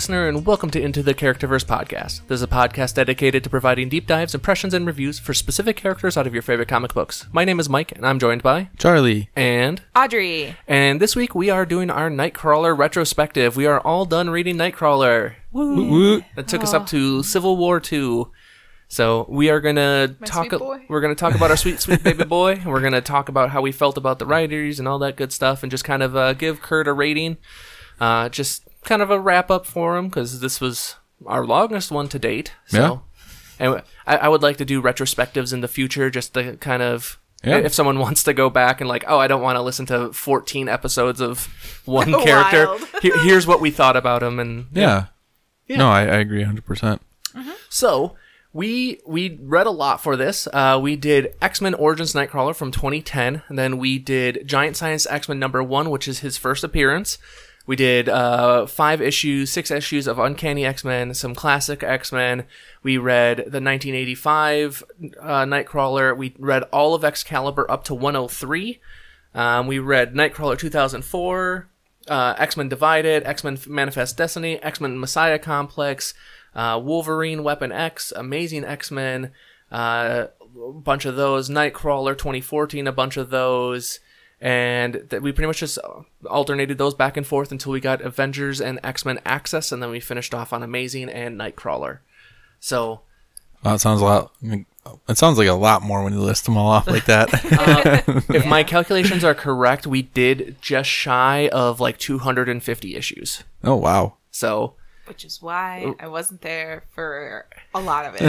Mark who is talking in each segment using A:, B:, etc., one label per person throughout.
A: listener, and welcome to Into the Characterverse podcast. This is a podcast dedicated to providing deep dives, impressions, and reviews for specific characters out of your favorite comic books. My name is Mike, and I'm joined by
B: Charlie.
A: and
C: Audrey.
A: and this week we are doing our Nightcrawler retrospective. We are all done reading Nightcrawler.
B: Woot woot.
A: That took us up to Civil War Two. So we are gonna
C: My
A: talk.
C: sweet boy.
A: We're gonna talk about our sweet, sweet baby boy. We're gonna talk about how we felt about the writers and all that good stuff, and just kind of uh, give Kurt a rating. Uh, just kind of a wrap up for him because this was our longest one to date. So, and I, I would like to do retrospectives in the future, just to kind of.
B: Yeah.
A: If someone wants to go back and like, oh, I don't want to listen to 14 episodes of one character. Here- here's what we thought about him, and
B: Yeah. No, I, I agree 100%.
A: So we we read a lot for this. Uh, we did X Men Origins Nightcrawler from 2010, and then we did Giant Size X Men number one, which is his first appearance. We did uh, five issues, six issues of Uncanny X Men, some classic X Men. We read the 1985 uh, Nightcrawler. We read all of Excalibur up to 103. Um, we read Nightcrawler 2004, uh, X Men Divided, X Men Manifest Destiny, X Men Messiah Complex, uh, Wolverine Weapon X, Amazing X Men, uh, a bunch of those, Nightcrawler 2014, a bunch of those, and th- we pretty much just alternated those back and forth until we got Avengers and X Men Axis, and then we finished off on Amazing and Nightcrawler. So
B: Well, it sounds a lot. It sounds like a lot more when you list them all off like that.
A: Uh, if my calculations are correct, we did just shy of like 250 issues.
B: oh, wow.
A: So
C: Which is why I wasn't there for a lot of it.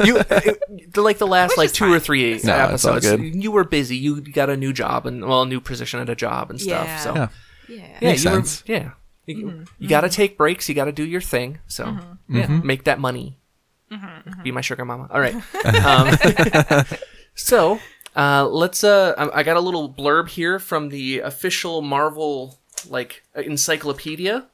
A: you it, like the last
C: Which
A: like
C: is
A: two
C: fine.
A: or three
B: No, it's all
A: episodes.
B: good.
A: You were busy. You got a new job and well, a new position at a job and stuff.
C: Yeah.
A: So
B: Yeah.
C: yeah.
A: yeah,
B: Makes
A: you were- yeah. You, you got to take breaks. You got to do your thing. So yeah, make that money. Be my sugar mama. All right. um, so uh, let's. Uh, I I got a little blurb here from the official Marvel like encyclopedia.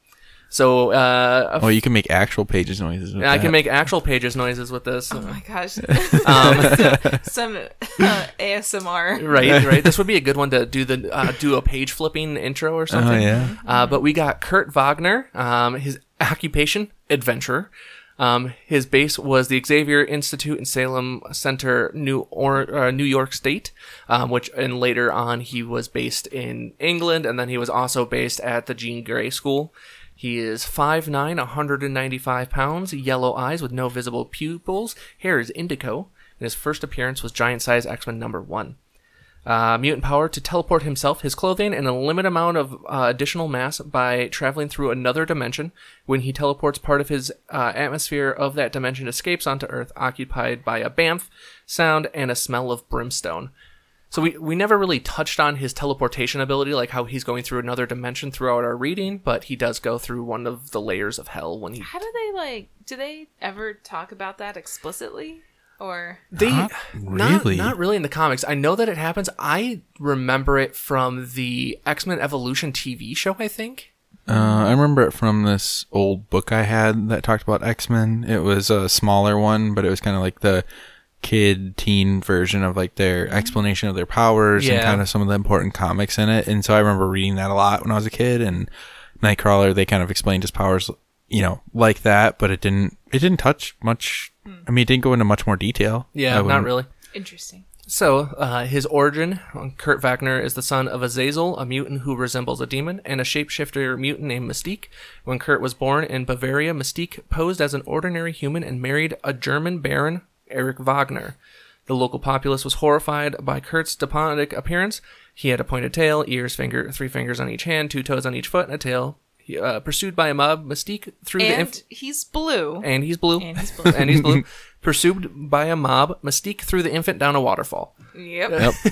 A: So uh,
B: Oh, you can make actual pages noises. With
A: I can make actual pages noises with this.
C: Oh my gosh.
A: Um,
C: Some uh, ASMR.
A: right, right. This would be a good one to do the uh, do a page flipping intro or something.
B: Oh, yeah.
A: Uh, but we got Kurt Wagner. Um, his occupation adventurer. Um, his base was the Xavier Institute in Salem Center, New or uh, New York State, um, which and later on he was based in England, and then he was also based at the Jean Grey School. He is 5'9", 195 pounds, yellow eyes with no visible pupils, hair is indigo, and his first appearance was Giant Size X-Men number one uh, mutant power to teleport himself, his clothing, and a limited amount of uh, additional mass by traveling through another dimension. When he teleports, part of his uh, atmosphere of that dimension escapes onto Earth, occupied by a bamf sound and a smell of brimstone. So we, we never really touched on his teleportation ability, like how he's going through another dimension throughout our reading, but he does go through one of the layers of hell when he
C: How do they like? Do they ever talk about that explicitly? Or
A: They
B: Not
A: not
B: really.
A: not really in the comics. I know that it happens. I remember it from the X Men Evolution TV show. I think.
B: Uh, I remember it from this old book I had that talked about X Men. It was a smaller one, but it was kind of like the kid teen version of like their mm-hmm. explanation of their powers and kind of some of the important comics in it. And so I remember reading that a lot when I was a kid. And Nightcrawler, they kind of explained his powers, you know, like that, but it didn't. It didn't touch much. Hmm. I mean, it didn't go into much more detail.
A: Yeah, not
B: wouldn't-
A: really.
C: interesting.
A: So, uh, his origin um, Kurt Wagner is the son of Azazel, a mutant who resembles a demon, and a shapeshifter mutant named Mystique. When Kurt was born in Bavaria, Mystique posed as an ordinary human and married a German baron, Erich Wagner. The local populace was horrified by Kurt's despotic appearance. He had a pointed tail, ears, finger, three fingers on each hand, two toes on each foot, and a tail. He, uh, pursued by a mob, Mystique threw the
C: And
A: inf-
C: he's blue.
A: and he's blue.
C: And he's blue.
A: and he's blue. Pursued by a mob, Mystique threw the infant down a waterfall.
C: yep.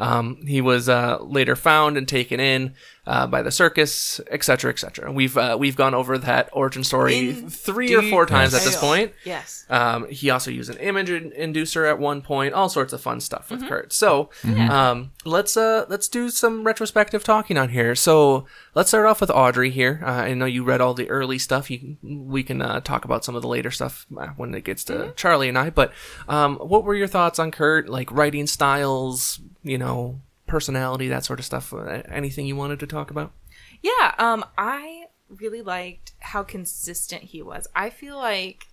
A: Um, he was uh, later found and taken in uh, by the circus, etc., etc. We've uh, we've gone over that origin story
C: In
A: three or four times at this point.
C: Yes.
A: Um, he also used an image in- inducer at one point. All sorts of fun stuff
C: Mm-hmm.
A: with Kurt. So um, let's uh, let's do some retrospective talking on here. So let's start off with Audrey here. Uh, I know you read all the early stuff. You, we can uh, talk about some of the later stuff uh, when it gets to
C: Mm-hmm.
A: Charlie and I. But um, what were your thoughts on Kurt? Like writing styles, you know, personality, that sort of stuff. Uh, anything you wanted to talk about?
C: Yeah, um, I really liked how consistent he was. I feel like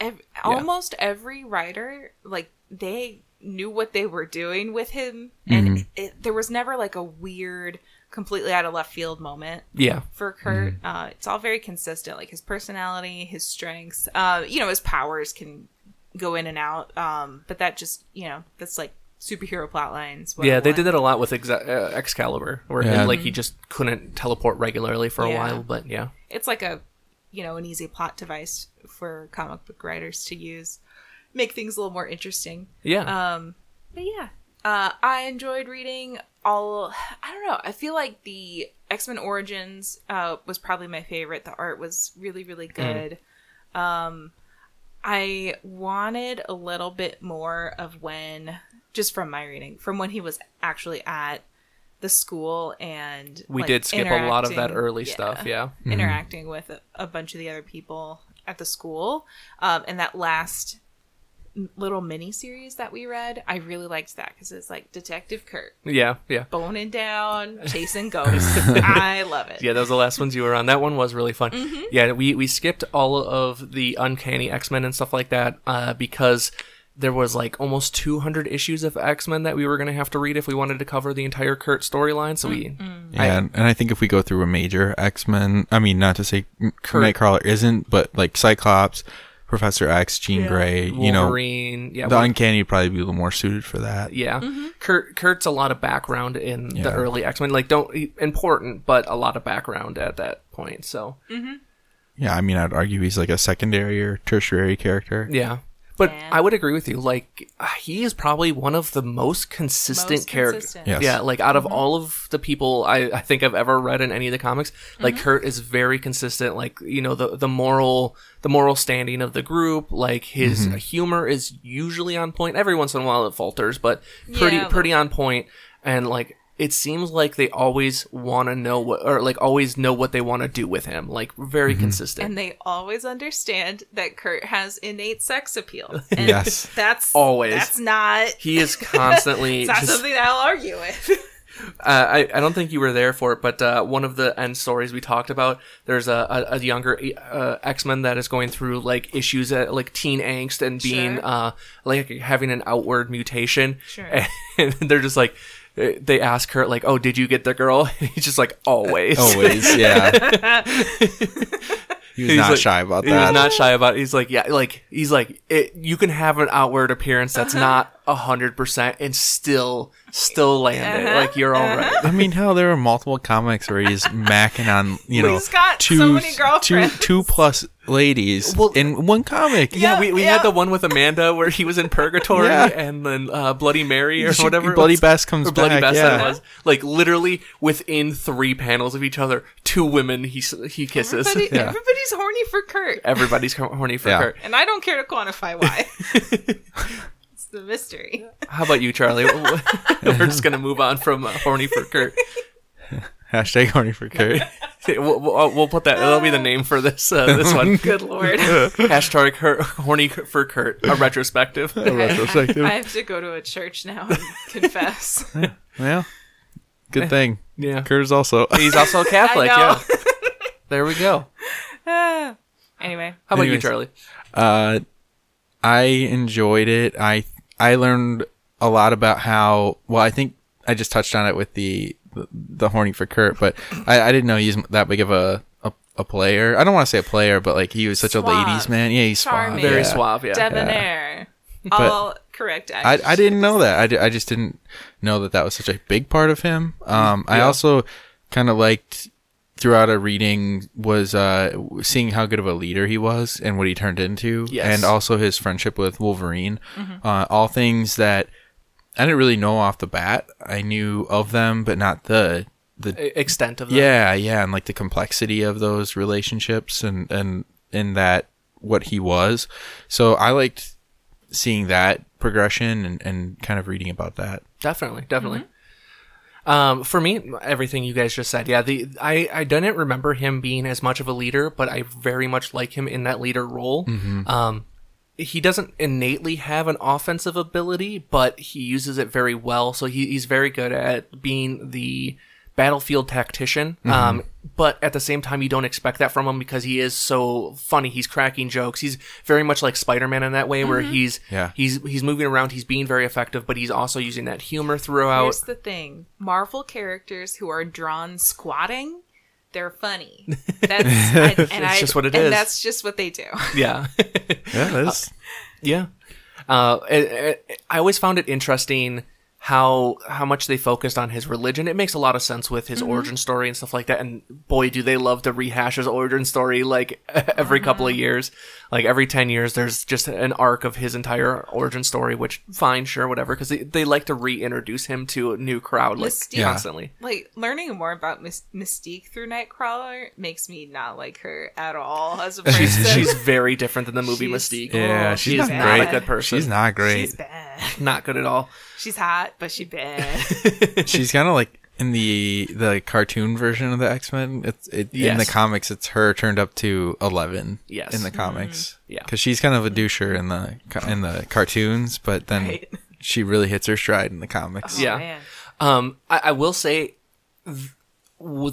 C: ev- almost every writer, like they knew what they were doing with him, and it, it, there was never like a weird, completely out of left field moment
A: Yeah.
C: for Kurt. Uh, it's all very consistent, like his personality, his strengths. Uh, you know, his powers can go in and out, um, but that just you know that's like superhero plot lines.
A: Yeah, they did that a lot with Exa- uh, Excalibur, where
B: Yeah.
A: like he just couldn't teleport regularly for a
C: Yeah.
A: while. But yeah,
C: It's like a you know an easy plot device for comic book writers to use, make things a little more interesting.
A: yeah,
C: Um, but yeah, uh, I enjoyed reading all. I don't know. I feel like the X Men Origins uh, was probably my favorite. The art was really, really good. Um, I wanted a little bit more of when, just from my reading, from when he was actually at the school and
A: we
C: like,
A: did skip a lot of that
C: interacting-
A: early stuff. Yeah,
C: interacting with a, a bunch of the other people at the school. Um, and that last little mini series that we read, I really liked that because it's like Detective Kurt
A: yeah, yeah.
C: boning down, chasing ghosts. I love it.
A: Yeah, those are the last ones you were on. That one was really fun.
C: Mm-hmm.
A: Yeah, we, we skipped all of the Uncanny X Men and stuff like that uh, because there was like almost 200 issues of X Men that we were going to have to read if we wanted to cover the entire Kurt storyline. So we, mm, mm.
B: Yeah, and, and I think if we go through a major X Men, I mean, not to say
A: Kurt-
B: Nightcrawler isn't, but like Cyclops, Professor X, Jean Grey, you know,
A: Wolverine, yeah,
B: the Uncanny would probably be a little more suited for that.
A: yeah. Mm-hmm. Kurt Kurt's a lot of background in the early X Men. Like, don't important, but a lot of background at that point. So mm-hmm.
B: Yeah, I mean, I'd argue he's like a secondary or tertiary character.
A: yeah. But
C: Yeah.
A: I would agree with you. Like, uh, he is probably one of the most consistent
C: Most
A: characters.
C: consistent.
B: Yes.
A: Yeah, like out of all of the people I, I think I've ever read in any of the comics, like Kurt is very consistent. Like you know the the moral the moral standing of the group, like his humor is usually on point. Every once in a while it falters, but pretty
C: Yeah,
A: pretty on point. And like it seems like they always want to know what or like always know what they want to do with him. Like very consistent.
C: And they always understand that Kurt has innate sex appeal. And
B: Yes.
C: That's
A: Always.
C: That's not.
A: he is constantly
C: It's not
A: just
C: something I'll argue with.
A: uh, I, I don't think you were there for it, but uh, one of the end stories we talked about, there's a, a, a younger uh, X Men that is going through like issues at like teen angst and being
C: Sure.
A: uh, like having an outward mutation.
C: Sure.
A: And they're just like, they ask her like, "Oh, did you get the girl?" And he's just like, "Always,
B: Always, yeah. he was
A: He's
B: not
A: like-
B: shy about
A: He
B: that.
A: was not shy about. It. He's like, yeah, like he's like, it, you can have an outward appearance that's not hundred percent and still, still land it.
C: Uh-huh,
A: Like you're all right.
B: I mean, hell, there are multiple comics where he's macking on, you know,
C: He's got so
B: two,
C: many
B: two,
C: girlfriends.
B: two plus ladies
A: Well-
B: in one comic.
A: Yeah,
C: Yeah,
A: we, we
C: yeah.
A: had the one with Amanda where he was in purgatory
B: Yeah.
A: and then uh, Bloody Mary or whatever.
B: Bloody
A: was.
B: Bess comes
A: Or Bloody
B: back,
A: Bess
B: yeah.
A: that was. Like literally within three panels of each other, two women he he kisses.
C: Everybody,
B: Yeah.
C: Everybody's horny for Kurt.
A: Everybody's horny for
B: Yeah.
A: Kurt.
C: And I don't care to quantify why. it's the mystery.
A: How about you, Charlie? We're just gonna move on from uh, horny for Kurt.
B: Hashtag horny for Kurt.
A: We'll, we'll, we'll put that. That'll be the name for this uh, this one.
C: Good lord.
A: Hashtag Kurt, horny for Kurt. A retrospective.
B: A retrospective.
C: I have to go to a church now and confess.
B: well, good thing.
A: Yeah.
B: Kurt is also.
A: He's also a Catholic. Yeah. There we go.
C: anyway,
A: How about you, Charlie?
B: Uh, I enjoyed it. I I learned a lot about how. Well, I think I just touched on it with the the, the horny for Kurt, but I, I didn't know he's that big of a, a a player. I don't want to say a player, but like he was such
C: Suave.
B: a ladies' man. Yeah, he's
C: Charming.
B: suave.
A: Very
B: yeah.
A: suave. Yeah.
C: debonair.
B: But-
C: All correct.
B: I, I didn't know that. I, I just didn't know that that was such a big part of him. Um, I also kind of liked throughout a reading was uh, seeing how good of a leader he was and what he turned into,
A: Yes.
B: and also his friendship with Wolverine. Uh, all things that I didn't really know off the bat. I knew of them, but not the the
A: Extent of that.
B: yeah, yeah, and like the complexity of those relationships and and in that what he was. So I liked seeing that progression and, and kind of reading about that.
A: Definitely, definitely. Um, for me, everything you guys just said, yeah. The I I didn't remember him being as much of a leader, but I very much like him in that leader role. Um, he doesn't innately have an offensive ability, but he uses it very well. So he, he's very good at being the battlefield tactician.
B: Mm-hmm.
A: Um, but at the same time, you don't expect that from him because he is so funny. He's cracking jokes. He's very much like Spider-Man in that way, where he's
B: Yeah.
A: he's he's moving around. He's being very effective, but he's also using that humor throughout.
C: Here's the thing: Marvel characters who are drawn squatting, they're funny. That's I, and I,
A: just what it
C: and
A: is.
C: That's just what they do.
A: yeah.
B: Yeah, that's
A: Yeah. Uh, it, it, I always found it interesting how how much they focused on his religion. It makes a lot of sense with his mm-hmm. origin story and stuff like that. And boy, do they love to rehash his origin story like every couple of mm-hmm. years. Like every ten years, there's just an arc of his entire origin story. Which fine, sure, whatever, because they, they like to reintroduce him to a new crowd like
C: Mystique.
B: Yeah.
A: constantly.
C: Like learning more about Mys- Mystique through Nightcrawler makes me not like her at all as a person.
A: She's she's very different than the movie
C: She's-
A: Mystique.
B: yeah. She's
A: she's
B: not
C: she's
A: not
B: great.
A: a good person.
B: She's not great.
C: She's bad.
A: not good at all.
C: She's hot, but she bad.
B: She's kind of like in the the cartoon version of the X Men. It's it, in the comics. It's her turned up to eleven.
A: Yes.
B: in the comics.
A: Yeah.
B: because she's kind of a doucher in the in the cartoons, but then
C: Right.
B: she really hits her stride in the comics.
C: Oh,
A: Yeah.
C: man.
A: Um, I, I will say, th-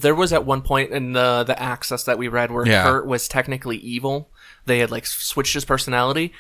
A: there was at one point in the the Axis that we read where
B: Yeah.
A: Kurt was technically evil. They had like switched his personality.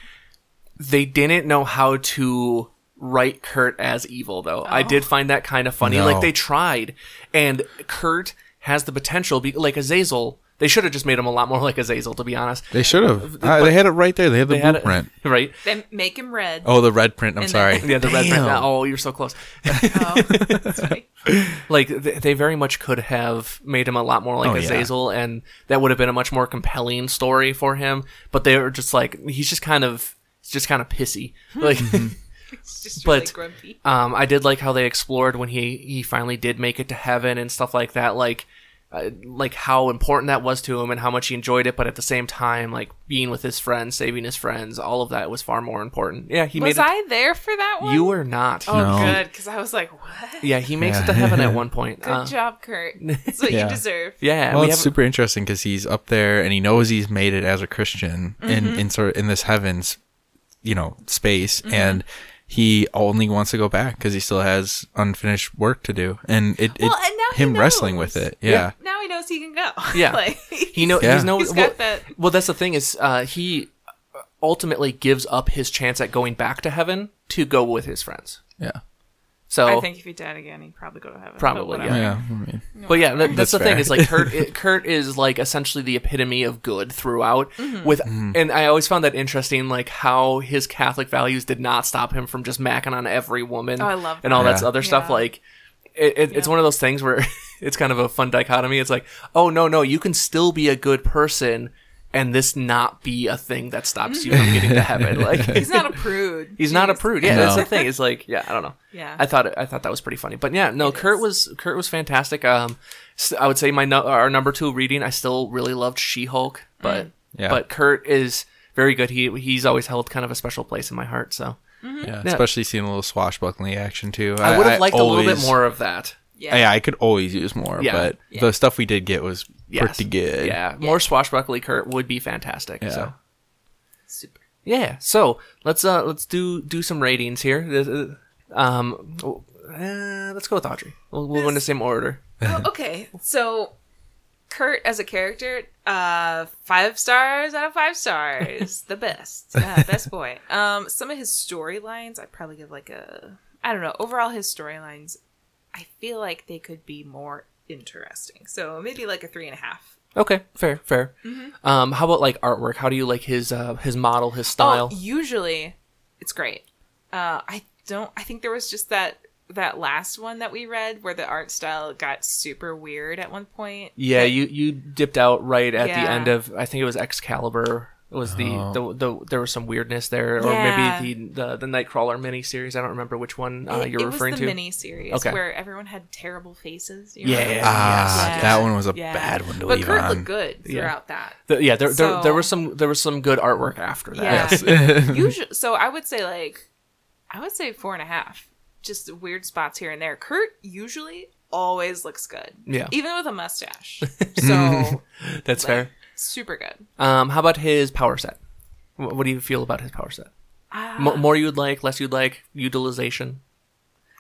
A: They didn't know how to write Kurt as evil though. I did find that kind of funny.
B: No.
A: Like they tried, and Kurt has the potential. Be like Azazel. They should have just made him a lot more like Azazel, to be honest.
B: They should have. Uh, they had it right there. They had the
A: They had it,
B: blueprint.
A: right?
C: Then make him red.
B: Oh, the red print. I'm
C: And
B: sorry.
C: then-
A: Yeah, the red print. Oh, you're so close.
C: Oh, that's funny.
A: like th- they very much could have made him a lot more like
B: Oh, yeah.
A: Azazel, and that would have been a much more compelling story for him. But they were just like he's just kind of just kind of pissy. Like,
C: It's just
A: But-
C: really grumpy.
A: um, I did like how they explored when he he finally did make it to heaven and stuff like that. Like. Uh, like how important that was to him and how much he enjoyed it, but at the same time, like being with his friends, saving his friends, all of that was far more important. Yeah, he
C: Was
A: made it.
C: I there for that one?
A: you were not.
C: Oh,
B: No.
C: good, because I was like, "What?
A: Yeah, he makes
B: Yeah.
A: it to heaven at one point.
C: Good
A: Uh,
C: job, Kurt. That's what
B: Yeah.
C: you deserve."
A: yeah,
B: well,
A: we
B: it's
A: haven't-
B: super interesting because he's up there and he knows he's made it as a Christian in
C: Mm-hmm.
B: in sort of in this heavens, you know, space,
C: Mm-hmm.
B: and he only wants to go back because he still has unfinished work to do, and it,
C: Well,
B: it
C: and now
B: him wrestling with it,
A: Yeah.
B: yeah,
C: Now he knows he can go.
A: Yeah.
C: like,
A: he know
B: Yeah.
A: he's no
C: He's got
A: well,
C: that-
A: well that's the thing is uh he ultimately gives up his chance at going back to heaven to go with his friends
B: yeah,
A: so
C: I think if he died again, he'd probably go to heaven.
A: Probably,
C: whatever.
B: yeah. I mean,
A: but yeah that's,
B: That's
A: the thing is like kurt it, kurt is like essentially the epitome of good throughout with
B: Mm-hmm.
A: and i always found that interesting like how his catholic values did not stop him from just macking on every woman
C: Oh, I love
A: and all that
B: that.
A: other stuff
C: Yeah.
A: like it, it, it's one of those things where it's kind of a fun dichotomy it's like oh no no you can still be a good person and this not be a thing that stops you from getting to heaven like
C: He's not a prude.
A: He's not a prude. Yeah,
B: No.
A: that's the thing. It's like, yeah, I don't know.
C: Yeah.
A: I thought I thought that was pretty funny. But yeah, no,
C: It
A: Kurt
C: is.
A: was Kurt was fantastic. Um, s- I would say my no, our number two reading. I still really loved She Hulk, but
C: Mm.
B: Yeah.
A: but Kurt is very good. He he's always held kind of a special place in my heart. So
C: Mm-hmm.
B: yeah,
A: Yeah.
B: especially seeing a little swashbuckling action too.
A: I would have liked a little bit more of that.
C: Yeah.
B: Yeah. I could always use more,
A: Yeah.
B: but
C: Yeah.
B: the stuff we did get was
A: Yes.
B: pretty good.
A: Yeah, more swashbuckly Kurt would be fantastic.
B: Yeah.
A: So
C: Super.
A: yeah, so let's uh let's do do some ratings here. Uh, Um, uh, let's go with Audrey. We'll, we'll go in the same order.
C: Oh, okay, so Kurt as a character, uh, five stars out of five stars, the best, uh, best boy. Um, some of his storylines, I'd probably give like a, I don't know. Overall, his storylines, I feel like they could be more interesting. So maybe like a three and a half.
A: Okay, fair, fair.
C: Mm-hmm.
A: Um, how about like artwork? How do you like his uh his model, his style?
C: Oh, usually, it's great. Uh, I don't. I think there was just that that last one that we read where the art style got super weird at one point.
A: yeah, you you dipped out right at the end of I think it was Excalibur. It was the,
B: Oh.
A: the the there was some weirdness there, or
C: Yeah.
A: maybe the the the Nightcrawler miniseries. I don't remember which one uh,
C: It-
A: you're
C: it
A: referring
C: was
A: to.
C: the mini series
A: Okay.
C: where everyone had terrible faces. You
A: Yeah.
C: remember?
B: Ah,
C: Yeah.
B: that one was a
C: Yeah.
B: bad one to
C: but
B: leave
C: Kurt
B: on.
C: looked good
A: Yeah.
C: throughout that.
A: The- yeah, there, there
C: So-
A: there was some there was some good artwork after that.
C: Yeah. Usually, so I would say like, I would say four and a half. Just weird spots here and there. Kurt usually always looks good.
A: Yeah.
C: Even with a mustache. So
A: That's
C: like,
A: fair.
C: Super good.
A: Um, how about his power set? Wh- What do you feel about his power set? M- more you'd like, less you'd like, utilization,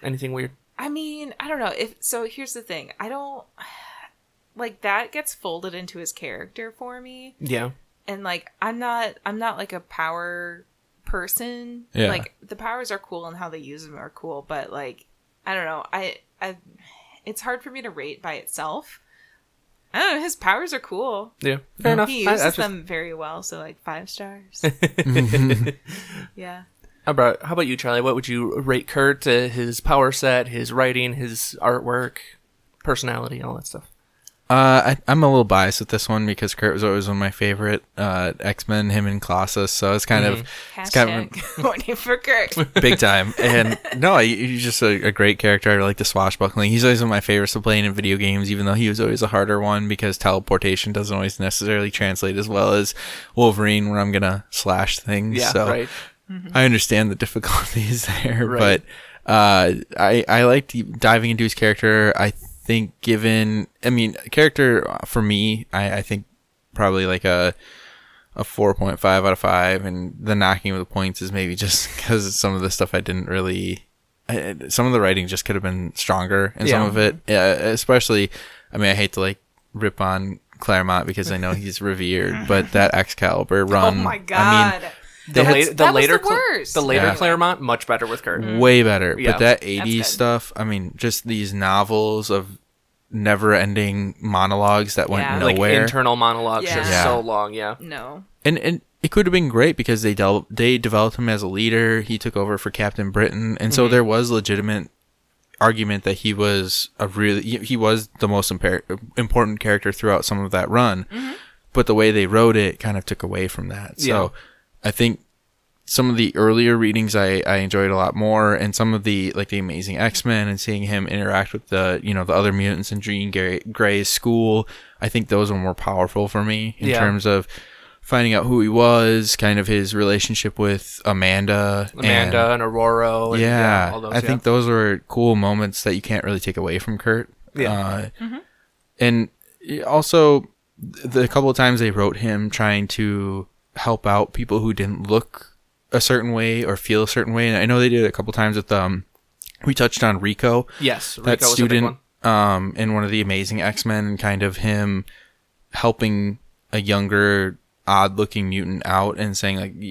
A: anything weird?
C: I mean, I don't know if so. Here's the thing: I don't like that gets folded into his character for me,
A: Yeah.
C: and like I'm not, I'm not like a power person.
B: Yeah.
C: Like the powers are cool and how they use them are cool, but like I don't know, I, I, it's hard for me to rate by itself. I don't know. His powers are cool.
A: Yeah. Fair enough.
C: He
A: I-
C: uses
A: that's just-
C: them very well, so like five stars. yeah.
A: How about how about you, Charlie? What would you rate Kurt? Uh, his power set, his writing, his artwork, personality, all that stuff.
B: Uh, I, I'm a little biased with this one because Kurt was always one of my favorite uh, X Men. Him and Colossus, so it's kind of it's kind of
C: Hashtag voting for Kurt.
B: big time. And no, he- he's just a, a great character. I like the swashbuckling. He's always one of my favorites to play in video games, even though he was always a harder one because teleportation doesn't always necessarily translate as well as Wolverine where I'm gonna slash things.
A: Yeah,
B: so
A: right.
B: I understand the difficulties there,
A: Right.
B: but uh, I I liked diving into his character. I think given, I mean, character for me, I, I think probably like a a four point five out of five, and the knocking of the points is maybe just because some of the stuff I didn't really. I, some of the writing just could have been stronger, and some of it, yeah, especially. I mean, I hate to like rip on Claremont because I know he's revered, but that Excalibur run.
C: oh my god.
B: I mean,
A: The,
B: had-
A: late, the
C: That was
A: later,
C: the
A: Cla-
C: worst.
A: the later
B: Yeah.
A: Claremont, much better with Kurt. Mm-hmm.
B: way better.
A: Yeah.
B: But that
C: That's
B: 80s stuff, I mean, just these novels of never ending monologues that went
C: Yeah.
A: Like
B: nowhere.
A: internal monologues,
C: Yeah.
A: just
B: Yeah.
A: so long. Yeah,
C: no.
B: and and it could have been great because they del- they developed him as a leader. He took over for Captain Britain, and so mm-hmm. there was legitimate argument that he was a really he, he was the most impar- important character throughout some of that run. Mm-hmm. But the way they wrote it kind of took away from that. So I think some of the earlier readings I, I enjoyed a lot more and some of the like the amazing x-men and seeing him interact with the you know the other mutants in jean Grey, gray's school i think those were more powerful for me in
A: Yeah.
B: terms of finding out who he was kind of his relationship with amanda and-
A: Amanda and, Aurora. And,
B: yeah,
A: all those,
B: I
A: yeah.
B: think those were cool moments that you can't really take away from Kurt.
A: Yeah.
B: Uh, and also the couple of times they wrote him trying to help out people who didn't look a certain way or feel a certain way. And I know they did it a couple times with um we touched on Rico,
A: yes, Rico
B: that
A: was a big
B: student
A: one.
B: um in one of the amazing X-Men and kind of him helping a younger odd looking mutant out and saying like y- y-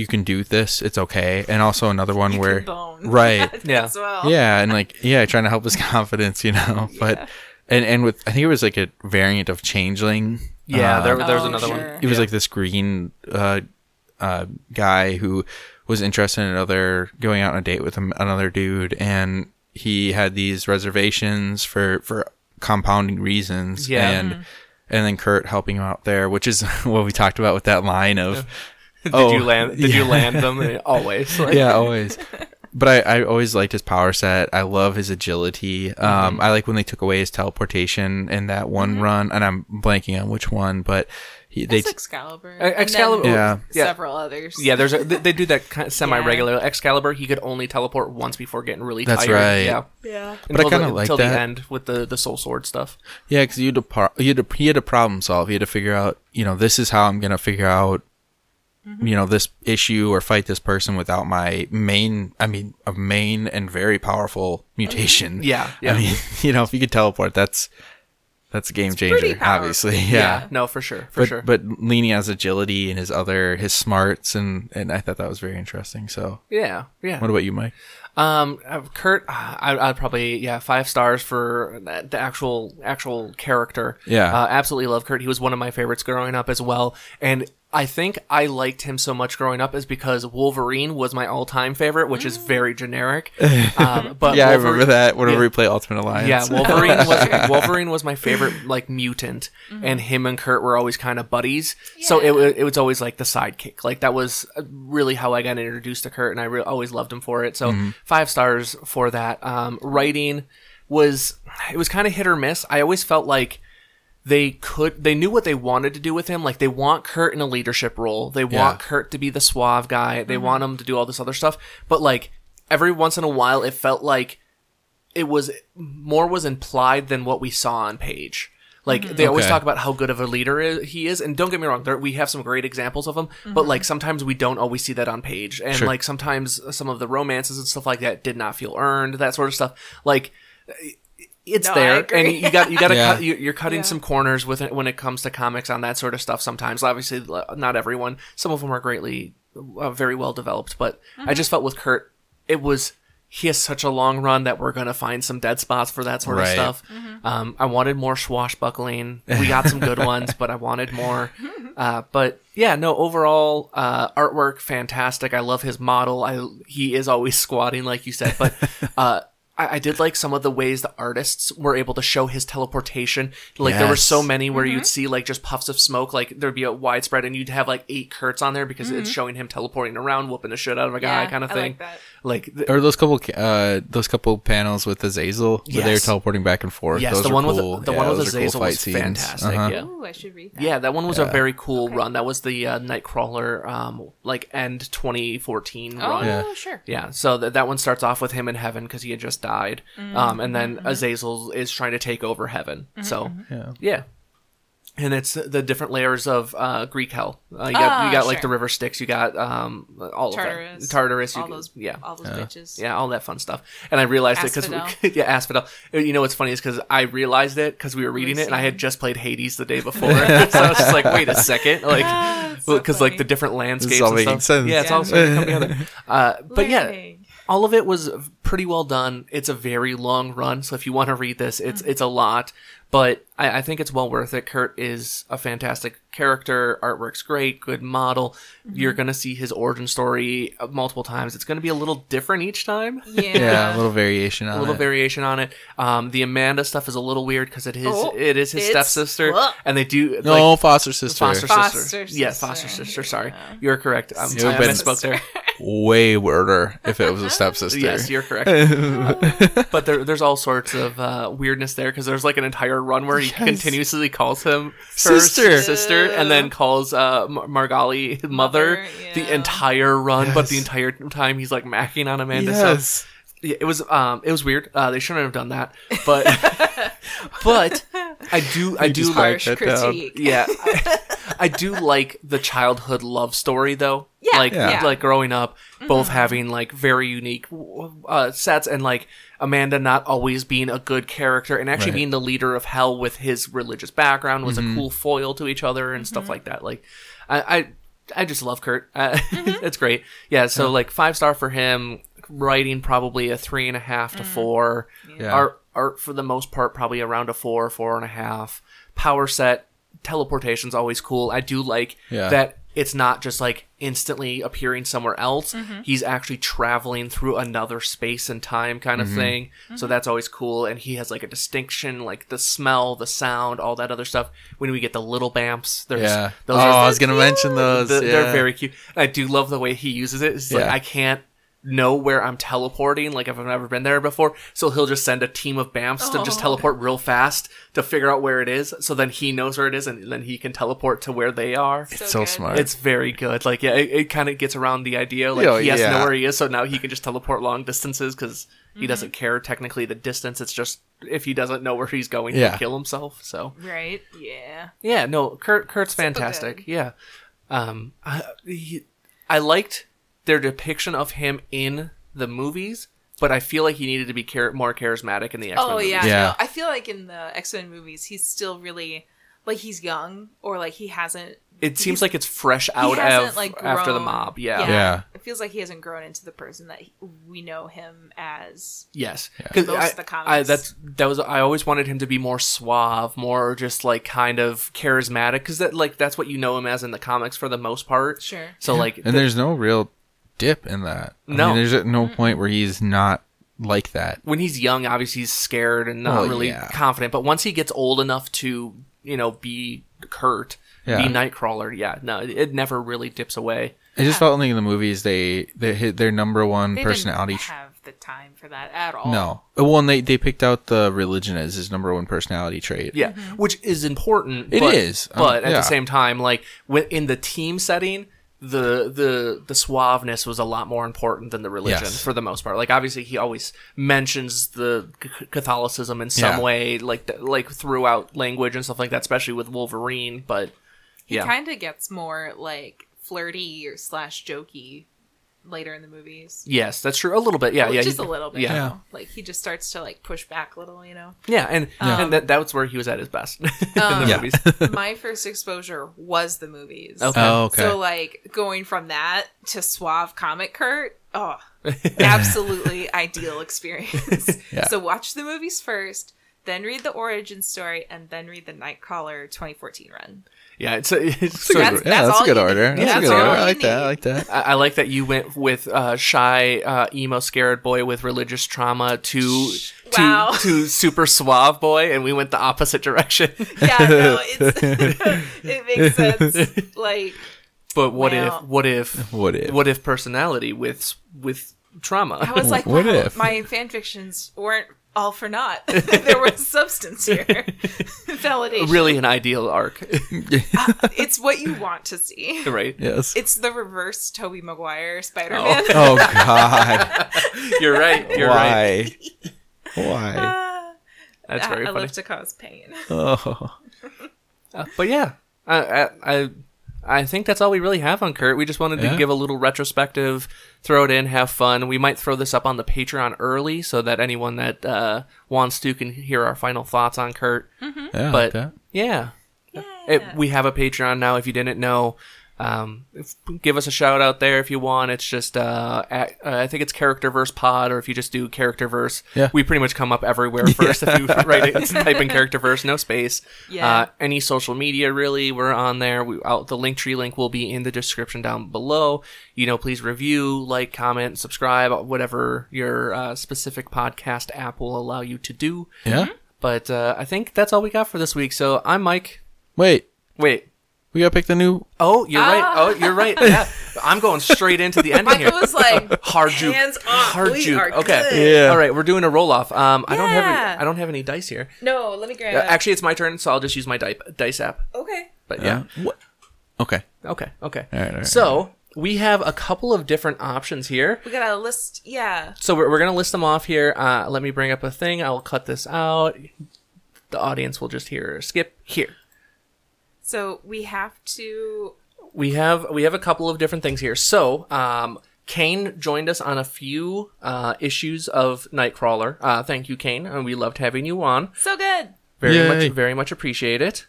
B: you can do this it's okay and also another one where
C: bone.
B: right
A: Yeah.
C: As well.
B: yeah and like yeah trying to help his confidence you know but and and with i think it was like a variant of changeling
A: Yeah,
B: Uh,
A: there, there was
C: Oh,
A: another
C: sure.
A: one.
B: it was
A: Yeah.
B: like this green uh uh guy who was interested in another going out on a date with him, another dude and he had these reservations for for compounding reasons
A: Yeah.
B: and and then Kurt helping him out there, which is what we talked about with that line of
A: Did
B: Oh,
A: you land? Did you land them? Always. Like,
B: yeah, always. But I, I always liked his power set. I love his agility. Um, I like when they took away his teleportation in that one run, and I'm blanking on which one, but he, they
C: That's Excalibur.
A: Uh, Excalibur-
C: And then
B: Yeah.
A: Yeah.
C: Several others.
A: Yeah, there's a, they they do that kind of semi-regular. Excalibur, he could only teleport once before getting really
B: That's
A: tired.
B: right.
A: Yeah,
C: Yeah.
B: But I kinda like
A: until
B: that.
A: the end with the the soul sword stuff.
B: yeah, because you had to par- you had to he had to problem solve. He had to figure out, you know, this is how I'm gonna figure out, you know, this issue or fight this person without my main. I mean, a main and very powerful mutation.
A: Yeah, yeah.
B: I mean, you know, if you could teleport, that's that's a game
C: pretty
B: changer. Obviously,
A: Yeah,
B: yeah.
A: no, for sure, for
B: but
A: sure.
B: but leaning his agility and his other his smarts and and I thought that was very interesting. So,
A: yeah, yeah.
B: what about you, Mike?
A: Um, uh, Kurt, uh, I, I'd probably yeah five stars for the the actual actual character.
B: Yeah.
A: uh, absolutely love Kurt. He was one of my favorites growing up as well, and I think I liked him so much growing up is because Wolverine was my all time favorite, which is very generic. Um, but
B: yeah, I remember that whenever
A: yeah.
B: we play Ultimate Alliance.
A: Yeah, Wolverine was Wolverine was my favorite like mutant, and him and Kurt were always kind of buddies. So it wa- it was always like the sidekick. Like that was uh, really how I got introduced to Kurt, and I re- always loved him for it. So five stars for that. Um, writing was it was kind of hit or miss. I always felt like they could they knew what they wanted to do with him like they want kurt in a leadership role they want
B: Yeah.
A: kurt to be the suave guy they mm-hmm. want him to do all this other stuff but like every once in a while it felt like it was more was implied than what we saw on page Like mm-hmm. they always
B: Okay.
A: talk about how good of a leader i- he is, and don't get me wrong, there, we have some great examples of him. But mm-hmm. like sometimes we don't always see that on page, and
B: Sure.
A: like sometimes some of the romances and stuff like that did not feel earned. That sort of stuff. Like it's
C: No,
A: there, and you got you got to
B: Yeah.
A: cut. You, you're cutting
C: Yeah.
A: some corners with it when it comes to comics on that sort of stuff. Sometimes, obviously, not everyone. Some of them are greatly, uh, very well developed. But I just felt with Kurt, it was he has such a long run that we're gonna find some dead spots for that sort of
B: Right.
A: stuff. Um, I wanted more swashbuckling. We got some good ones, but I wanted more. Uh, but yeah, no. Overall, uh, artwork fantastic. I love his model. I he is always squatting, like you said, but. I, I did like some of the ways the artists were able to show his teleportation. Like there were so many where you'd see like just puffs of smoke, like there'd be a widespread, and you'd have like eight Kurtz on there because it's showing him teleporting around, whooping the shit out of a guy,
C: Yeah,
A: kind of
C: I
A: thing.
C: like that.
A: Like th-
B: Or those couple, uh, those couple panels with Azazel where they're teleporting back and forth.
A: yes,
B: those
A: the one
B: cool.
A: with the
B: Yeah,
A: one with
B: those are cool fight
A: was
B: scenes.
A: fantastic.
B: Uh-huh.
A: Yeah.
C: Ooh, I should read that.
A: Yeah, that one was a very cool run. That was the uh, Nightcrawler, um, like end 2014
C: Oh,
A: run.
B: Yeah.
C: sure.
A: Yeah, so that that one starts off with him in heaven because he had just died,
C: Mm-hmm,
A: um, and then Azazel is trying to take over heaven. So
B: Yeah.
A: yeah, and it's the different layers of uh, Greek hell. Uh, you got
C: Ah,
A: you got like the river Styx. You got um, all
C: Tartarus.
A: of that. Tartarus.
C: All
A: can-
C: those,
A: yeah.
C: all those bitches.
A: Yeah, all that fun stuff. And I realized it because yeah, Asphodel. You know what's funny is because I realized it because we were reading it and I had just played Hades the day before, so I was just like, wait a second, like
C: that's so
A: because like the different landscapes
B: all
A: and
B: making
A: stuff.
B: sense.
A: Yeah, it's
C: Yeah.
A: all starting to come together. Uh, but yeah,
C: Lang.
A: All of it was pretty well done. It's a very long run, so if you want to read this, it's mm. it's a lot, but I, I think it's well worth it. Kurt is a fantastic character. Artwork's great, good model. You're gonna see his origin story uh, multiple times. It's gonna be a little different each time.
C: Yeah.
B: Yeah, a little variation on
A: A little
B: it.
A: variation on it. Um, the Amanda stuff is a little weird because it is
C: Oh,
A: it is his
C: it's-
A: stepsister,
C: Ugh.
A: and they do
B: no,
A: like,
B: foster sister.
A: foster,
C: Foster
A: sister.
C: sister.
A: Yes, foster sister. Sorry,
C: Yeah.
A: you're correct. Um,
B: It would've
A: I
B: been-
A: misspoke there.
B: Way weirder if it was a stepsister.
A: Yes, you're correct. but there, there's all sorts of uh, weirdness there because there's like an entire run where he continuously calls him first
B: Sister.
A: sister, and then calls uh, Mar- Margali his mother,
C: Mother,
A: the entire run. But the entire time he's like macking on Amanda. So
B: yes.
A: yeah, it was um it was weird. Uh, they shouldn't have done that, but but I do I
B: You
A: do
B: just
A: like
C: Harsh
B: Write that down.
A: yeah I, I do like the childhood love story though
C: Yeah,
A: like
B: Yeah.
A: like growing up both having like very unique uh, sets and like amanda not always being a good character and actually
B: Right.
A: being the leader of hell with his religious background was a mm-hmm. cool foil to each other and stuff mm-hmm. like that. Like i i, I just love kurt. Uh, it's great. Yeah so like five star for him writing probably a three and a half to four.
B: Yeah.
A: art art for the most part probably around a four four and a half. Power set teleportation's always cool. I do like
B: Yeah.
A: that it's not just like instantly appearing somewhere else
C: Mm-hmm.
A: he's actually traveling through another space and time kind of thing
C: Mm-hmm.
A: so that's always cool and he has like a distinction like the smell the sound all that other stuff when we get the little bamfs there's
B: Yeah.
A: those
B: oh,
A: are
B: I was gonna mention those.
A: the-
B: yeah.
A: they're very cute. I do love the way he uses it. It's like
B: Yeah.
A: I can't know where I'm teleporting, like if I've never been there before. So he'll just send a team of Bamfs to just
C: Oh.
A: teleport real fast to figure out where it is. So then he knows where it is, and then he can teleport to where they are.
B: It's
C: So
B: so smart.
A: It's very good. Like yeah, it, it kind of gets around the idea. Like
B: Yeah,
A: he has to know where he is, so now he can just teleport long distances because
C: Mm-hmm.
A: he doesn't care technically the distance. It's just if he doesn't know where he's going,
B: Yeah.
A: he'll kill himself. So
C: Right? Yeah.
A: yeah, no, Kurt Kurt's fantastic.
C: good.
A: Yeah, um, I, he, I liked their depiction of him in the movies, but I feel like he needed to be char- more charismatic in the X Men.
C: Oh yeah.
B: Yeah.
C: No, I feel like in the X Men movies, he's still really like he's young or like he hasn't.
A: It seems like it's fresh
C: he
A: out
C: hasn't,
A: of
C: like,
A: after the mob. Yeah.
C: yeah.
B: Yeah.
C: It feels like he hasn't grown into the person that he, we know him as.
A: Yes,
B: Yeah.
A: 'Cause
C: Most
A: I,
C: of the comics.
A: I, that's that was I always wanted him to be more suave, more just like kind of charismatic, because that like that's what you know him as in the comics for the most part.
C: Sure.
A: So like,
B: and there's no real dip in that. I
A: No.
B: mean, there's no point where he's not like that.
A: when he's young, obviously he's scared and not
B: Well,
A: really
B: yeah.
A: confident. But once he gets old enough to, you know, be Kurt,
B: Yeah.
A: be Nightcrawler, yeah, no, it, it never really dips away.
B: I just felt like in the movies they they hit their number one
C: They
B: personality.
C: didn't have the time for that at all.
B: no, well, and they they picked out the religion as his number one personality trait.
A: Yeah, which is important.
B: It
A: but,
B: is. Um,
A: but at
B: yeah.
A: the same time, like in the team setting, the the the suaveness was a lot more important than the religion
B: Yes.
A: for the most part. Like obviously he always mentions the c- Catholicism in some
B: Yeah.
A: way, like th- like throughout language and stuff like that, especially with Wolverine. But
C: He
A: yeah,
C: kind of gets more like flirty or slash jokey later in the movies.
A: yes, that's true. A little bit, yeah,
C: Well,
A: yeah,
C: just
A: he-
C: a little bit.
A: yeah.
C: you
B: Yeah.
C: know? Like he just starts to like push back a little, you know.
A: yeah, and and that that's where he was at his best in
C: Um,
B: Yeah.
A: movies.
C: My first exposure was the movies.
A: Okay.
B: Oh, okay.
C: So like going from that to suave comic Kurt, oh, absolutely ideal experience.
B: Yeah.
C: So watch the movies first, then read the origin story, and then read the Nightcrawler 2014 run.
A: yeah, it's, it's so
B: a
C: That's-
B: good- yeah,
C: that's
B: that's a
C: all
B: good order.
C: need.
B: That's a good order. I
C: you
B: like that. I like that.
A: I, I like that you went with uh, shy uh, emo scared boy with religious trauma to to,
C: Wow.
A: to super suave boy, and we went the opposite direction.
C: Yeah, no, it's it makes sense. Like
A: but what
C: Wow.
A: if what if
B: What if?
A: what if personality with with trauma?
C: I was like,
B: What
C: wow,
B: if?
C: my fan fictions weren't all for naught. there was substance here. Validation.
A: really an ideal arc,
C: It's what you want to see.
A: right?
B: Yes.
C: It's the reverse Tobey Maguire Spider Man.
B: oh God.
A: You're right. You're right.
B: Why? Why?
A: That's very
C: I
A: funny.
C: love to cause pain.
B: Oh.
A: Uh, but yeah, I, I I I think that's all we really have on Kurt. We just wanted to give a little retrospective, throw it in, have fun. We might throw this up on the Patreon early so that anyone that uh, wants to can hear our final thoughts on Kurt.
B: Yeah. I like
A: But
B: that.
A: yeah, It, we have a Patreon now. If you didn't know, um, if, give us a shout out there if you want. It's just uh, at, uh, I think it's character verse Pod, or if you just do Characterverse,
B: Yeah.
A: we pretty much come up everywhere first. If you write it, type in character verse, no space.
C: Yeah.
A: Uh, any social media, really, we're on there. We out the link tree link will be in the description down below. You know, please review, like, comment, subscribe, whatever your uh, specific podcast app will allow you to do.
B: Yeah.
A: But uh, I think that's all we got for this week. So I'm Mike.
B: Wait.
A: Wait.
B: We gotta pick the new.
A: Oh, you're right.
C: Ah.
A: Oh, you're right. Yeah. I'm going straight into the ending here.
C: Michael was like,
A: Hard juke.
C: hands off.
A: Hard
C: we
A: juke.
C: are
A: Okay.
C: good.
B: Yeah.
A: All right, we're doing a roll off. Um, I don't have any, I don't have any dice here.
C: No, let me grab
A: Uh, actually, it's my turn, so I'll just use my di- dice app.
C: okay.
A: But yeah.
B: Uh, what? Okay.
A: Okay. Okay.
B: All right, all right,
A: so we have a couple of different options here.
C: We got a list. Yeah.
A: So we're, we're gonna list them off here. Uh, let me bring up a thing. I'll cut this out. The audience will just hear skip here.
C: So we have to.
A: we have we have a couple of different things here. So, um, Kane joined us on a few uh, issues of Nightcrawler. Uh, thank you, Kane, and we loved having you on.
C: So good.
A: Very
B: Yay.
A: much, very much appreciate it.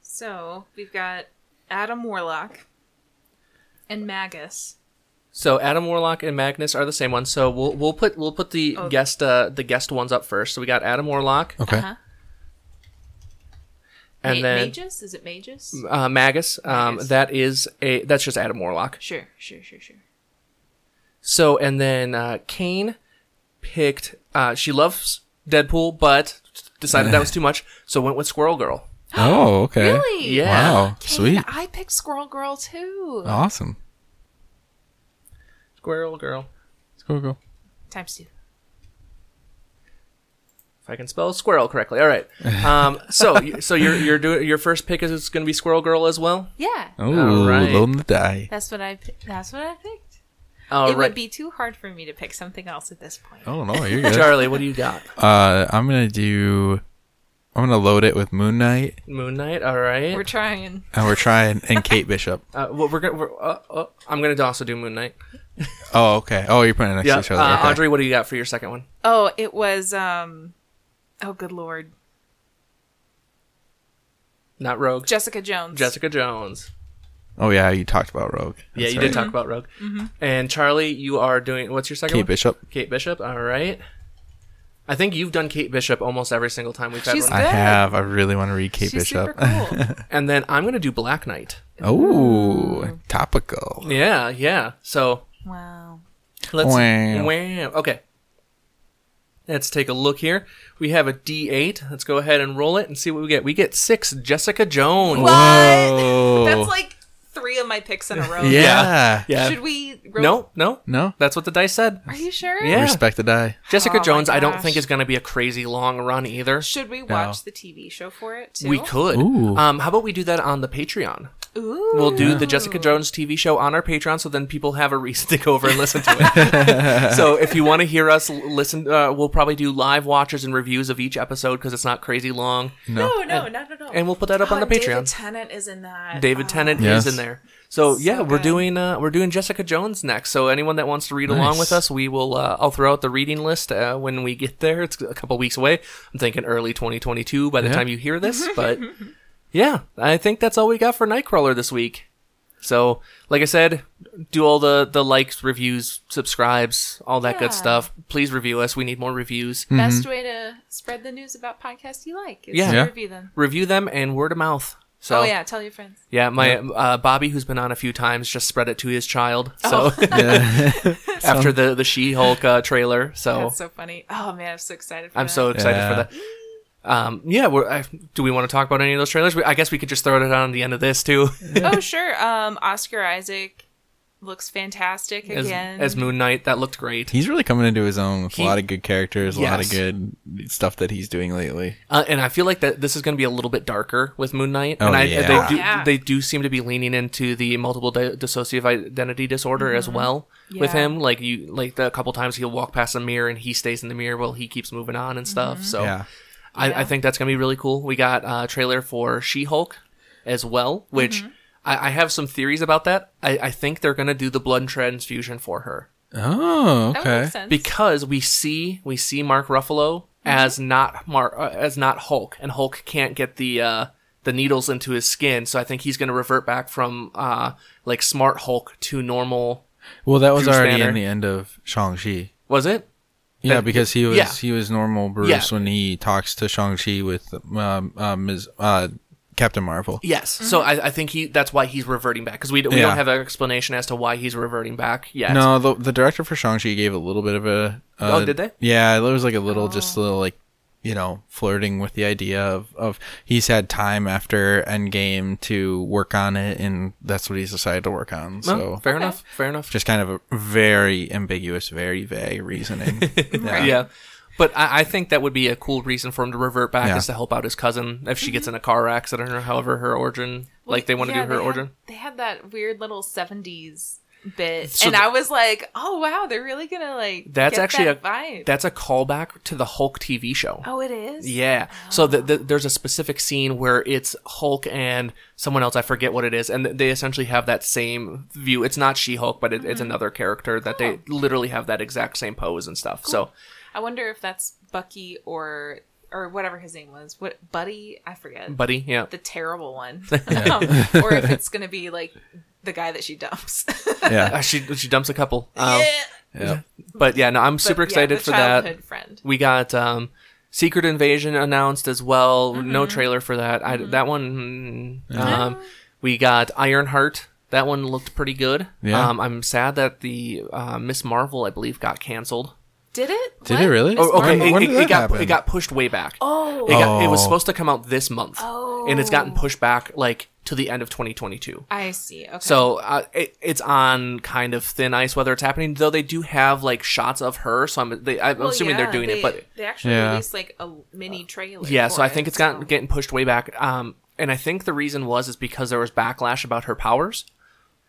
C: So we've got Adam Warlock and Magus.
A: So Adam Warlock and Magus are the same ones. So we'll we'll put we'll put the
C: Oh.
A: guest uh, the guest ones up first. So we got Adam Warlock
B: Okay.
C: Uh-huh.
A: And
C: Ma-
A: then
C: Magus? Is it Magus?
A: uh, Magus. Um,
C: Magus.
A: that is a that's just Adam Warlock.
C: Sure, sure, sure, sure.
A: So and then uh, Kane picked. Uh, she loves Deadpool, but decided that was too much, so went with Squirrel Girl.
B: Oh, okay.
C: Really?
A: Yeah.
B: Wow.
C: Kane,
B: Sweet.
C: I picked Squirrel Girl too.
B: Awesome.
A: Squirrel Girl.
B: Let's go, go.
C: Times two.
A: If I can spell squirrel correctly. All right. Um, so, so your your do your first pick is going to be Squirrel Girl as well.
C: Yeah,
B: Oh,
A: right.
B: loading the die.
C: that's what I. pi- That's what I picked.
A: All
C: it
A: right,
C: would be too hard for me to pick something else at this point.
B: Oh no, you're good.
A: Charlie. What do you got?
B: uh, I'm gonna do. I'm gonna load it with Moon Knight,
A: Moon Knight. All right.
C: We're trying.
B: and we're trying and Kate Bishop.
A: Uh, well, we're gonna. We're, uh, uh, I'm gonna also do Moon Knight.
B: Oh, okay. Oh, you're putting it next
A: Yeah.
B: to each other.
A: Uh,
B: okay.
A: Audrey, what do you got for your second one?
C: Oh, it was. um Oh, good lord,
A: Not Rogue.
C: Jessica Jones.
A: Jessica Jones.
B: Oh yeah, you talked about Rogue.
A: yeah,
B: That's
A: you
B: right.
A: did talk about Rogue. Mm-hmm. Mm-hmm. And Charlie, you are doing. What's your second
B: Kate
A: one?
B: Bishop.
A: Kate Bishop. All right. I think you've done Kate Bishop almost every single time we've had
C: She's
A: one.
B: I
C: Good.
B: have. I really want to read Kate
C: She's
B: Bishop.
C: super cool.
A: And then I'm gonna do Black Knight.
B: oh, topical.
A: Yeah, yeah. So
C: wow.
A: let's.
B: Wow.
A: Wow. Okay. Let's take a look here. We have a D8. Let's go ahead and roll it and see what we get. We get six Jessica Jones.
C: What?
B: Whoa.
C: That's like three of my picks in a row.
B: Yeah.
A: Yeah.
C: Should we? roll-
A: No, no.
B: No.
A: That's what the dice said.
C: Are you sure?
A: Yeah.
B: Respect the die.
A: Jessica
C: Oh
A: Jones, I don't think is going to be a crazy long run either.
C: Should we watch the TV show for it too?
A: We could.
B: Ooh.
A: Um, how about we do that on the Patreon?
C: Ooh.
A: We'll do the Jessica Jones TV show on our Patreon, so then people have a reason to go over and listen to it. so if you want to hear us listen, uh, we'll probably do live watches and reviews of each episode because it's not crazy long,
C: No, no, no, no, no.
A: and we'll put that up on
C: Oh,
A: the Patreon.
C: David Tennant is in that.
A: David
C: Oh.
A: Tennant
B: Yes.
A: is in there. So, yeah,
C: So
A: we're
C: good.
A: doing uh, we're doing Jessica Jones next. So anyone that wants to read along with us, we will. Uh, I'll throw out the reading list uh, when we get there. It's a couple weeks away. I'm thinking early 2022 by the
B: Yeah.
A: time you hear this. But yeah, I think that's all we got for Nightcrawler this week. So, like I said, do all the the likes, reviews, subscribes, all that good stuff. Please review us. We need more reviews.
C: Best way to spread the news about podcasts you like is
A: Yeah.
C: to
B: Yeah.
C: review them.
A: Review them and word of mouth. So
C: oh yeah, tell your friends.
A: Yeah, my Uh, Bobby, who's been on a few times, just spread it to his child.
C: Oh.
A: So after the the She Hulk uh, trailer, so,
C: That's so funny. Oh man, I'm so excited. For
A: I'm
C: that.
A: so excited
B: Yeah.
A: for that. Um, yeah, we're, I, do we want to talk about any of those trailers? We, I guess we could just throw it on the end of this too,
C: oh sure. Um, Oscar Isaac looks fantastic
A: as,
C: again.
A: as Moon Knight. That looked great.
B: He's really coming into his own with
A: He-
B: a lot of good characters, a lot of good stuff that he's doing lately.
A: Uh, and I feel like that this is going to be a little bit darker with Moon Knight.
B: Oh,
A: and I,
B: yeah.
A: they do
C: yeah.
A: they do seem to be leaning into the multiple di- dissociative identity disorder as well with
C: Mm-hmm.
A: Him. Like you, like the couple times he'll walk past a mirror and he stays in the mirror while he keeps moving on and stuff.
C: Mm-hmm.
A: So
B: Yeah.
A: I,
C: Yeah.
A: I think that's gonna be really cool. We got a trailer for She Hulk as well, which
C: Mm-hmm.
A: I, I have some theories about that. I, I think they're gonna do the blood transfusion for her
B: Oh,
C: that would
B: okay.
C: make sense.
A: because we see we see Mark Ruffalo as not Mark uh, as not Hulk, and Hulk can't get the uh, the needles into his skin. So I think he's gonna revert back from uh, like smart Hulk to normal.
B: Well, that was
A: Bruce
B: already
A: Banner.
B: in the end of Shang Chi.
A: Was it?
B: Yeah,
A: That-
B: because he was
A: yeah.
B: he was normal Bruce
A: Yeah.
B: when he talks to Shang Chi with um, uh, Ms. Uh, Captain Marvel.
A: Yes. So I, I think he that's why he's reverting back because we, we
B: Yeah.
A: don't have an explanation as to why he's reverting back yet.
B: No, the the director for Shang Chi gave a little bit of a. Uh,
A: Oh, did they?
B: Yeah, it was like a little, just a little like, you know, flirting with the idea of of he's had time after Endgame to work on it, and that's what he's decided to work on.
A: No,
B: So
A: fair enough. Fair enough.
B: just kind of a very ambiguous, very vague reasoning.
C: Right.
A: yeah. But I, I think that would be a cool reason for him to revert back
B: Yeah.
A: is to help out his cousin if she gets mm-hmm. in a car accident or however her origin, like they want to do her
C: they
A: origin.
C: Had, they had that weird little '70s bit,
A: So
C: and
A: th-
C: I was like, "Oh wow, they're really gonna like."
A: That's actually
C: that
A: a
C: vibe.
A: that's a callback to the Hulk TV show.
C: oh, it is.
A: Yeah. So the, the, there's a specific scene where it's Hulk and someone else. I forget what it is, and they essentially have that same view. It's not She-Hulk, but it, it's
C: Mm-hmm.
A: another character that they
C: Oh.
A: literally have that exact same pose and stuff. So
C: I wonder if that's Bucky or or whatever his name was. What Buddy? I forget.
A: Buddy, yeah.
C: the terrible one, um, or if it's gonna be like the guy that she dumps.
B: yeah,
A: Uh, she she dumps a couple. Um,
C: Yeah.
B: yeah.
A: But yeah, no, I'm
C: But,
A: super
C: yeah,
A: excited
C: the
A: for that.
C: childhood Friend.
A: We got um, Secret Invasion announced as well.
C: Mm-hmm.
A: No trailer for that. I, that one. mm, Um, we got Ironheart. That one looked pretty good.
B: Yeah.
A: Um, I'm sad that the uh, Miss Marvel, I believe, got canceled.
C: Did it?
B: Did
C: What?
B: it really?
A: Oh, okay.
B: When-
A: it,
B: when
A: it-
B: did
A: it
B: that
A: got
B: happen?
A: it got pushed way back.
C: Oh.
A: It, got, it was
B: Oh.
A: supposed to come out this month, and it's gotten pushed back like to the end of 2022.
C: I see. Okay.
A: So uh, it, it's on kind of thin ice whether it's happening. Though they do have like shots of her, so I'm they, I'm
C: Well,
A: assuming
C: yeah,
A: they're doing
C: they,
A: it. But
C: they actually
B: Yeah.
C: released like a mini trailer.
A: yeah,
C: for
A: so I
C: it,
A: think it's gotten
C: so-
A: getting pushed way back. Um, and I think the reason was is because there was backlash about her powers.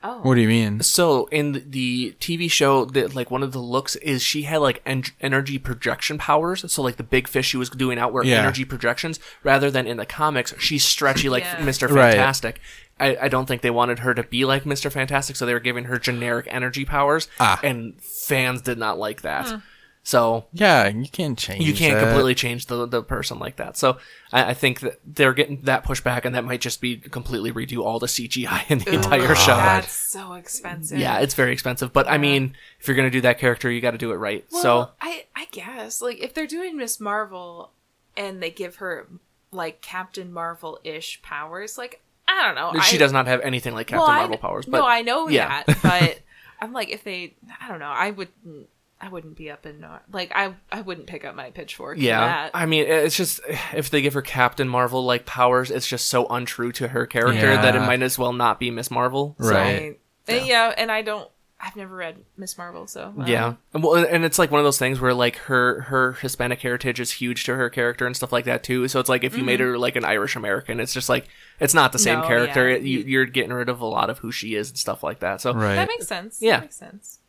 C: Oh.
B: What do you mean?
A: So in the- the TV show, that like one of the looks is she had like en- energy projection powers. So like the big fish she was doing out were
B: Yeah.
A: energy projections, rather than in the comics she's stretchy like
C: Yeah.
A: Mister
B: Right.
A: Fantastic. I, I don't think they wanted her to be like Mister Fantastic, so they were giving her generic energy powers,
B: Ah.
A: and fans did not like that. So
B: Yeah, you can't change.
A: you can't
B: that.
A: completely change the, the person like that. So I, I think that they're getting that pushback, and that might just be completely redo all the CGI in the entire show.
C: That's so expensive.
A: Yeah, it's very expensive, but I mean, if you're gonna do that character, you got to do it right.
C: Well,
A: so
C: I I guess like if they're doing Miss Marvel and they give her like Captain Marvel ish powers, like I don't know.
A: she
C: I,
A: does not have anything like Captain
C: well, I-
A: Marvel powers. But
C: no, I know
A: yeah.
C: that, but I'm like if they, I don't know, I wouldn't. I wouldn't be up in Nor- like I I wouldn't pick up my pitchfork. for
A: yeah,
C: that.
A: I mean, it's just if they give her Captain Marvel like powers, it's just so untrue to her character that it might as well not be Miss Marvel. So-
B: Right.
C: Right. And, yeah, and I don't. I've never read Miss Marvel, so uh,
A: Yeah, and well, and it's like one of those things where like her her Hispanic heritage is huge to her character and stuff like that too. So it's like if you made her like an Irish American, it's just like it's not the same
C: No,
A: character.
C: yeah.
A: You, you're getting rid of a lot of who she is and stuff like that. So
B: Right.
C: that makes sense.
A: Yeah.
C: that makes sense.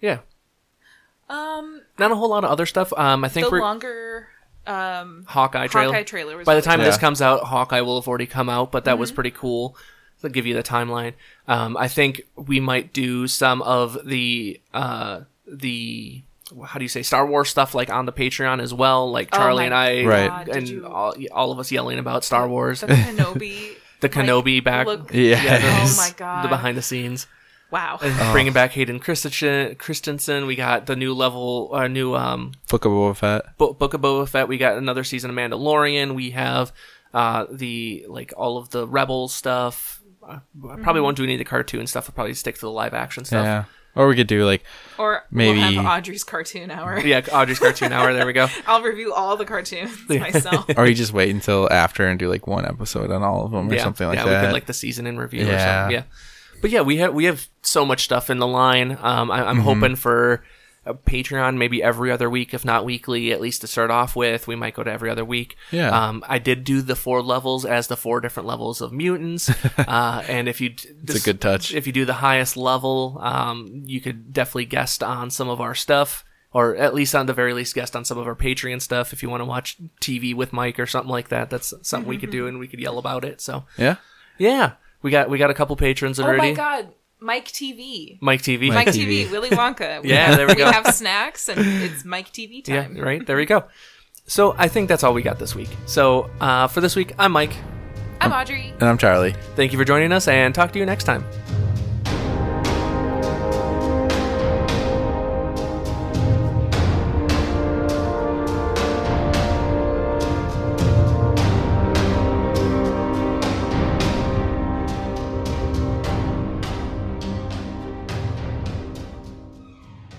A: yeah,
C: Um,
A: not a whole lot of other stuff. Um, I think
C: the
A: we're
C: longer um
A: Hawkeye trailer.
C: Hawkeye trailer was
A: By the
C: really
A: time
C: good.
A: this comes out, Hawkeye will have already come out, but that
C: Mm-hmm.
A: was pretty cool. To give you the timeline, um, I think we might do some of the uh, the how do you say Star Wars stuff like on the Patreon as well, like
C: Oh
A: Charlie
C: my
A: and I,
B: Right.
C: God, did
A: and
C: you-
A: all, all of us yelling about Star Wars,
C: the Kenobi,
A: the Kenobi back,
C: look-
B: Yes.
C: oh my god,
A: the behind the scenes,
C: wow,
A: bringing back Hayden Christensen. Christensen, we got the new level, uh, new um,
B: Book of Boba Fett.
A: Bo- Book of Boba Fett. We got another season of Mandalorian. We have uh, the like all of the Rebels stuff. Uh, I probably won't do any of the cartoon stuff. I'll probably stick to the live action stuff.
B: Yeah. Or we could do like
C: or
B: Maybe-
C: we'll have Audrey's cartoon hour.
A: Yeah, Audrey's cartoon hour. There we go.
C: I'll review all the cartoons myself.
B: or you just wait until after and do like one episode on all of them or
A: yeah,
B: something like
A: yeah,
B: that.
A: Yeah, we could like the season in review or
B: Yeah.
A: something. Yeah, but yeah, we have we have so much stuff in the line. Um, I,
B: Mm-hmm.
A: I'm hoping for a Patreon maybe every other week, if not weekly, at least to start off with. We might go to every other week.
B: Yeah.
A: Um, I did do the four levels as the four different levels of mutants. uh, and if you,
B: It's a good touch.
A: If you do the highest level, um, you could definitely guest on some of our stuff. Or at least on the very least, guest on some of our Patreon stuff. If you want to watch TV with Mike or something like that, that's something we could do, and we could yell about it. So
B: yeah.
A: yeah, we got we got a couple patrons already.
C: oh
A: already.
C: my god, Mike TV.
A: Mike TV.
B: Mike
C: Mike
B: TV.
C: TV, Willy Wonka. We
A: Yeah,
C: have,
A: there we go.
C: We have snacks and it's Mike TV
A: yeah,
C: time.
A: right there we go. So I think that's all we got this week. So uh, for this week, I'm Mike.
C: I'm Audrey.
B: And I'm Charlie.
A: Thank you for joining us, and talk to you next time.